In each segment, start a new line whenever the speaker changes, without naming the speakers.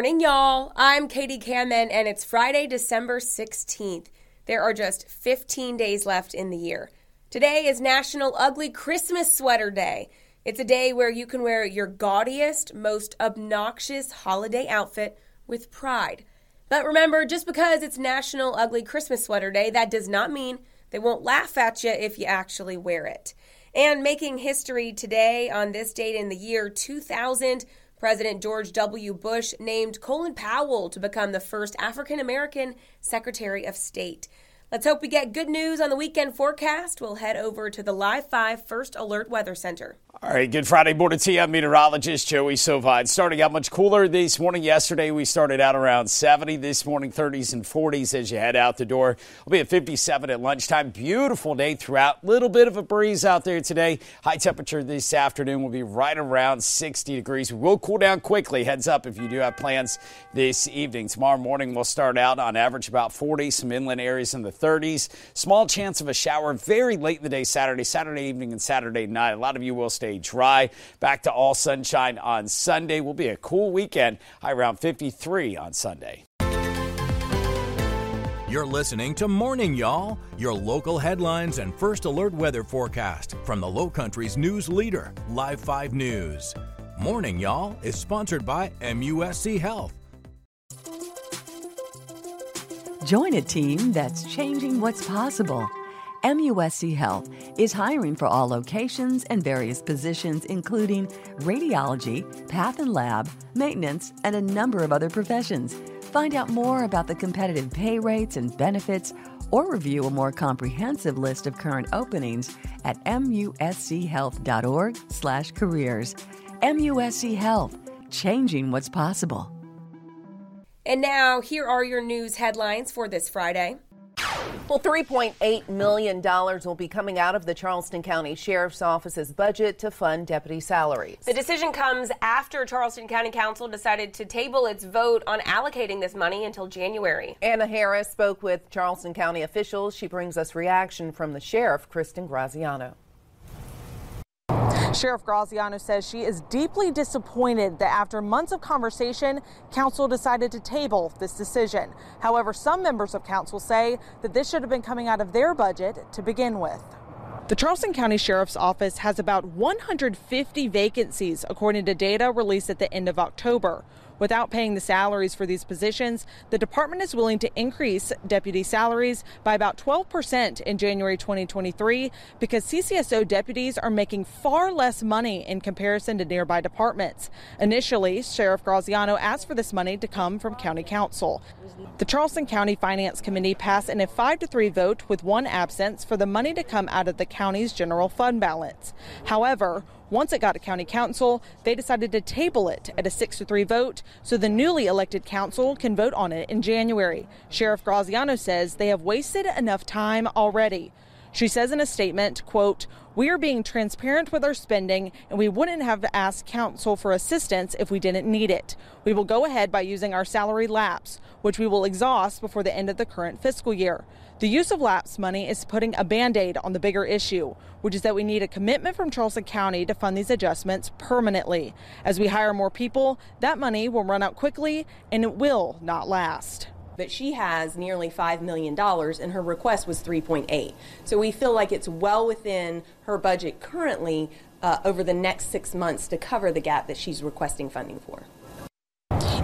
morning, y'all. I'm Katie Kamin, and it's Friday, December 16th. There are just 15 days left in the year. Today is National Ugly Christmas Sweater Day. It's a day where you can wear your gaudiest, most obnoxious holiday outfit with pride. But remember, just because it's National Ugly Christmas Sweater Day, that does not mean they won't laugh at you if you actually wear it. And making history today on this date in the year 2000, President George W. Bush named Colin Powell to become the first African American Secretary of State. Let's hope we get good news on the weekend forecast. We'll head over to the Live 5 First Alert Weather Center.
All right, good Friday morning to you. I'm meteorologist Joey Sovine. Starting out much cooler this morning. Yesterday, we started out around 70. This morning, 30s and 40s as you head out the door. We'll be at 57 at lunchtime. Beautiful day throughout. Little bit of a breeze out there today. High temperature this afternoon will be right around 60 degrees. We will cool down quickly. Heads up if you do have plans this evening. Tomorrow morning, we'll start out on average about 40. Some inland areas in the 30s. Small chance of a shower very late in the day Saturday, Saturday evening, and Saturday night. A lot of you will stay dry. Back to all sunshine on Sunday. Will be a cool weekend. High around 53 on Sunday.
You're listening to Morning Y'all, your local headlines and first alert weather forecast from the Low Country's news leader, Live 5 News. Morning Y'all is sponsored by MUSC Health.
Join a team that's changing what's possible. MUSC Health is hiring for all locations and various positions, including radiology, path and lab, maintenance, and a number of other professions. Find out more about the competitive pay rates and benefits or review a more comprehensive list of current openings at muschealth.org/careers. MUSC Health, changing what's possible.
And now, here are your news headlines for this Friday.
Well, $3.8 million will be coming out of the Charleston County Sheriff's Office's budget to fund deputy salaries.
The decision comes after Charleston County Council decided to table its vote on allocating this money until January.
Anna Harris spoke with Charleston County officials. She brings us reaction from the sheriff, Kristin Graziano.
Sheriff Graziano says she is deeply disappointed that after months of conversation, council decided to table this decision. However, some members of council say that this should have been coming out of their budget to begin with. The Charleston County Sheriff's Office has about 150 vacancies, according to data released at the end of October. Without paying the salaries for these positions, the department is willing to increase deputy salaries by about 12% in January 2023 because CCSO deputies are making far less money in comparison to nearby departments. Initially, Sheriff Graziano asked for this money to come from County Council. The Charleston County Finance Committee passed in a 5 to 3 vote with one absence for the money to come out of the county's general fund balance. However, once it got to county council, they decided to table it at a 6 to 3 vote so the newly elected council can vote on it in January. Sheriff Graziano says they have wasted enough time already. She says in a statement, quote, we are being transparent with our spending and we wouldn't have asked council for assistance if we didn't need it. We will go ahead by using our salary lapse, which we will exhaust before the end of the current fiscal year. The use of lapse money is putting a band aid on the bigger issue, which is that we need a commitment from Charleston County to fund these adjustments permanently. As we hire more people, that money will run out quickly and it will not last
but she has nearly $5 million and her request was 3.8. So we feel like it's well within her budget currently uh, over the next six months to cover the gap that she's requesting funding for.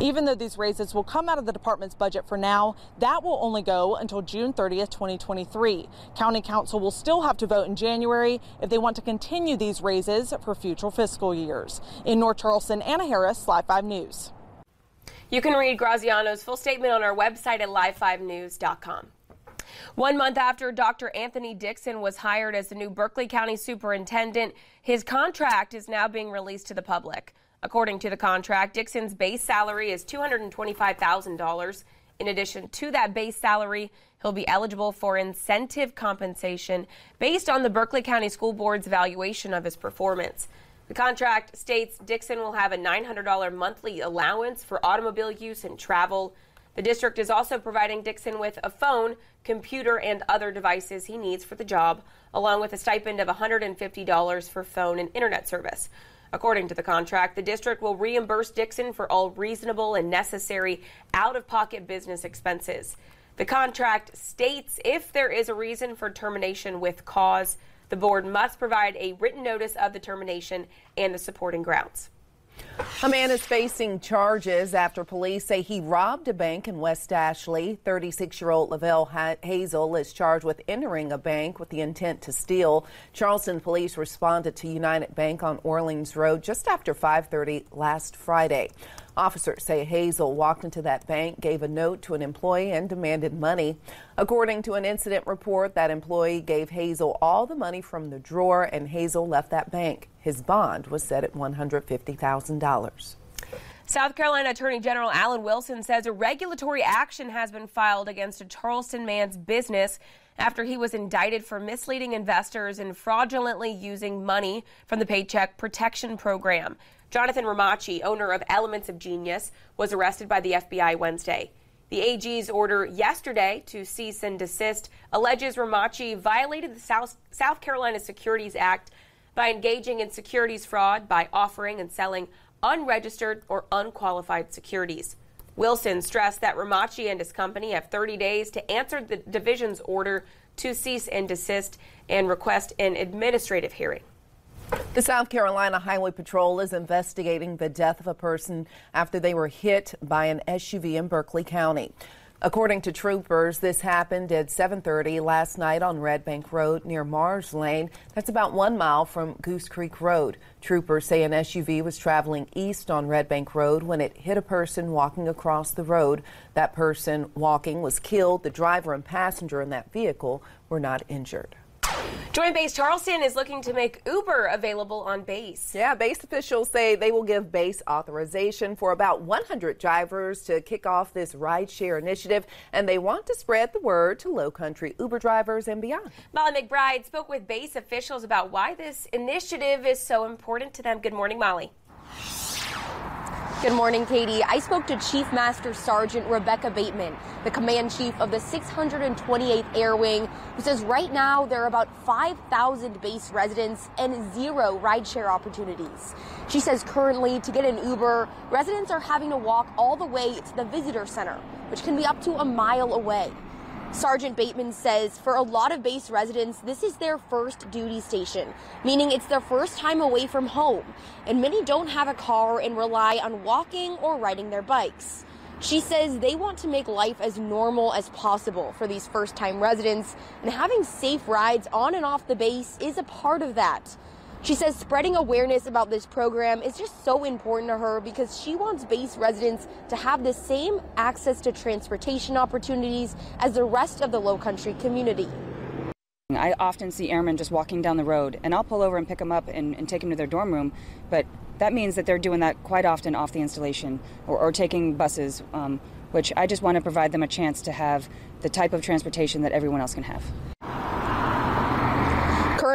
Even though these raises will come out of the department's budget for now, that will only go until June 30th, 2023. County Council will still have to vote in January if they want to continue these raises for future fiscal years. In North Charleston, Anna Harris, Live 5 News.
You can read Graziano's full statement on our website at live5news.com. One month after Dr. Anthony Dixon was hired as the new Berkeley County Superintendent, his contract is now being released to the public. According to the contract, Dixon's base salary is $225,000. In addition to that base salary, he'll be eligible for incentive compensation based on the Berkeley County School Board's evaluation of his performance. The contract states Dixon will have a $900 monthly allowance for automobile use and travel. The district is also providing Dixon with a phone, computer, and other devices he needs for the job, along with a stipend of $150 for phone and internet service. According to the contract, the district will reimburse Dixon for all reasonable and necessary out of pocket business expenses. The contract states if there is a reason for termination with cause, the board must provide a written notice of the termination and the supporting grounds.
A man is facing charges after police say he robbed a bank in West Ashley. 36 year old Lavelle Hazel is charged with entering a bank with the intent to steal. Charleston police responded to United Bank on Orleans Road just after 5:30 last Friday. Officers say Hazel walked into that bank, gave a note to an employee, and demanded money. According to an incident report, that employee gave Hazel all the money from the drawer, and Hazel left that bank. His bond was set at $150,000.
South Carolina Attorney General Alan Wilson says a regulatory action has been filed against a Charleston man's business after he was indicted for misleading investors and fraudulently using money from the Paycheck Protection Program. Jonathan Ramaci, owner of Elements of Genius, was arrested by the FBI Wednesday. The AG's order yesterday to cease and desist alleges Ramaci violated the South, South Carolina Securities Act by engaging in securities fraud by offering and selling unregistered or unqualified securities. Wilson stressed that Ramaci and his company have 30 days to answer the division's order to cease and desist and request an administrative hearing.
The South Carolina Highway Patrol is investigating the death of a person after they were hit by an SUV in Berkeley County. According to troopers, this happened at 7:30 last night on Red Bank Road near Mars Lane. That's about 1 mile from Goose Creek Road. Troopers say an SUV was traveling east on Red Bank Road when it hit a person walking across the road. That person walking was killed. The driver and passenger in that vehicle were not injured.
Joint Base Charleston is looking to make Uber available on base.
Yeah, base officials say they will give base authorization for about 100 drivers to kick off this rideshare initiative, and they want to spread the word to low country Uber drivers and beyond.
Molly McBride spoke with base officials about why this initiative is so important to them. Good morning, Molly.
Good morning, Katie. I spoke to Chief Master Sergeant Rebecca Bateman, the command chief of the 628th Air Wing, who says right now there are about 5,000 base residents and zero rideshare opportunities. She says currently to get an Uber, residents are having to walk all the way to the visitor center, which can be up to a mile away. Sergeant Bateman says for a lot of base residents, this is their first duty station, meaning it's their first time away from home, and many don't have a car and rely on walking or riding their bikes. She says they want to make life as normal as possible for these first time residents, and having safe rides on and off the base is a part of that. She says spreading awareness about this program is just so important to her because she wants base residents to have the same access to transportation opportunities as the rest of the low country community.
I often see airmen just walking down the road, and I'll pull over and pick them up and, and take them to their dorm room, but that means that they're doing that quite often off the installation or, or taking buses, um, which I just want to provide them a chance to have the type of transportation that everyone else can have.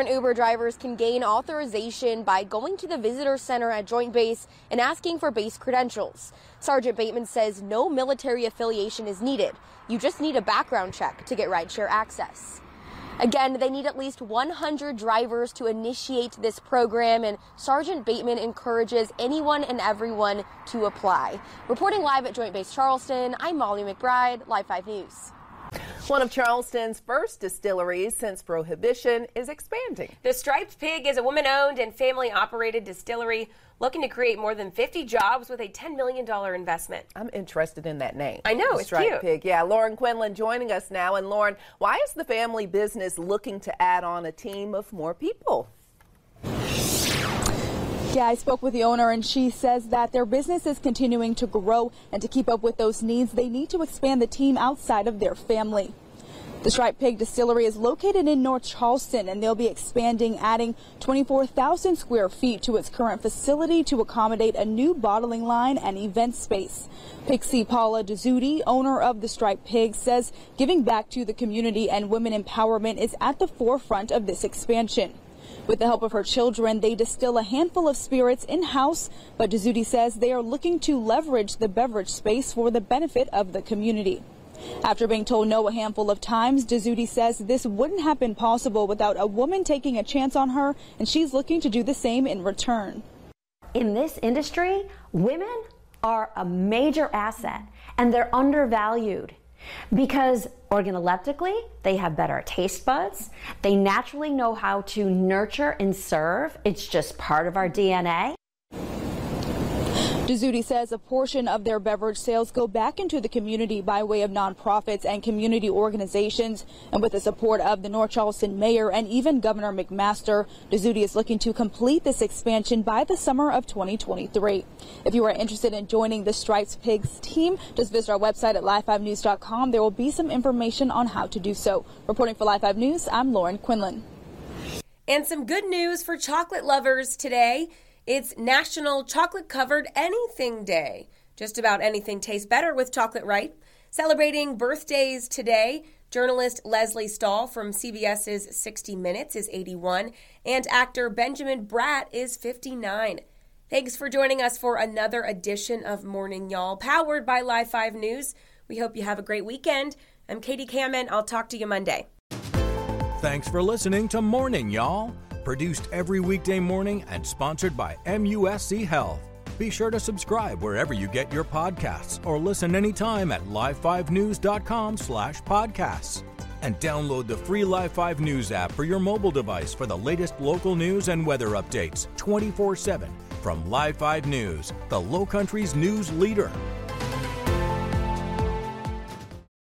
Uber drivers can gain authorization by going to the visitor center at Joint Base and asking for base credentials. Sergeant Bateman says no military affiliation is needed. You just need a background check to get rideshare access. Again, they need at least 100 drivers to initiate this program, and Sergeant Bateman encourages anyone and everyone to apply. Reporting live at Joint Base Charleston, I'm Molly McBride, Live 5 News.
One of Charleston's first distilleries since Prohibition is expanding.
The Striped Pig is a woman owned and family operated distillery looking to create more than 50 jobs with a $10 million investment.
I'm interested in that name.
I know, it's
Striped
cute.
Pig. Yeah, Lauren Quinlan joining us now. And Lauren, why is the family business looking to add on a team of more people?
Yeah, I spoke with the owner and she says that their business is continuing to grow and to keep up with those needs, they need to expand the team outside of their family. The Striped Pig Distillery is located in North Charleston and they'll be expanding, adding 24,000 square feet to its current facility to accommodate a new bottling line and event space. Pixie Paula Dezzutti, owner of the Striped Pig, says giving back to the community and women empowerment is at the forefront of this expansion. With the help of her children, they distill a handful of spirits in-house, but Dezzutti says they are looking to leverage the beverage space for the benefit of the community. After being told no a handful of times, Dezzutti says this wouldn't have been possible without a woman taking a chance on her, and she's looking to do the same in return.
in this industry, women are a major asset and they're undervalued because organoleptically they have better taste buds. They naturally know how to nurture and serve. It's just part of our dna
Dezzutti says a portion of their beverage sales go back into the community by way of nonprofits and community organizations. And with the support of the North Charleston mayor and even Governor McMaster, Dezzutti is looking to complete this expansion by the summer of 2023. If you are interested in joining the Stripes Pigs team, just visit our website at live5news.com. There will be some information on how to do so. Reporting for Live 5 News, I'm Lauren Quinlan.
And some good news for chocolate lovers today. It's National Chocolate Covered Anything Day. Just about anything tastes better with chocolate, right? Celebrating birthdays today, journalist Lesley Stahl from CBS's 60 Minutes is 81, and actor Benjamin Bratt is 59. Thanks for joining us for another edition of Morning Y'all, powered by Live 5 News. We hope you have a great weekend. I'm Katie Kamin. I'll talk to you Monday.
Thanks for listening to Morning Y'all produced every weekday morning and sponsored by MUSC Health. Be sure to subscribe wherever you get your podcasts or listen anytime at live5news.com slash podcasts. And download the free Live 5 News app for your mobile device for the latest local news and weather updates 24 7 from Live 5 News, the Low Country's news leader.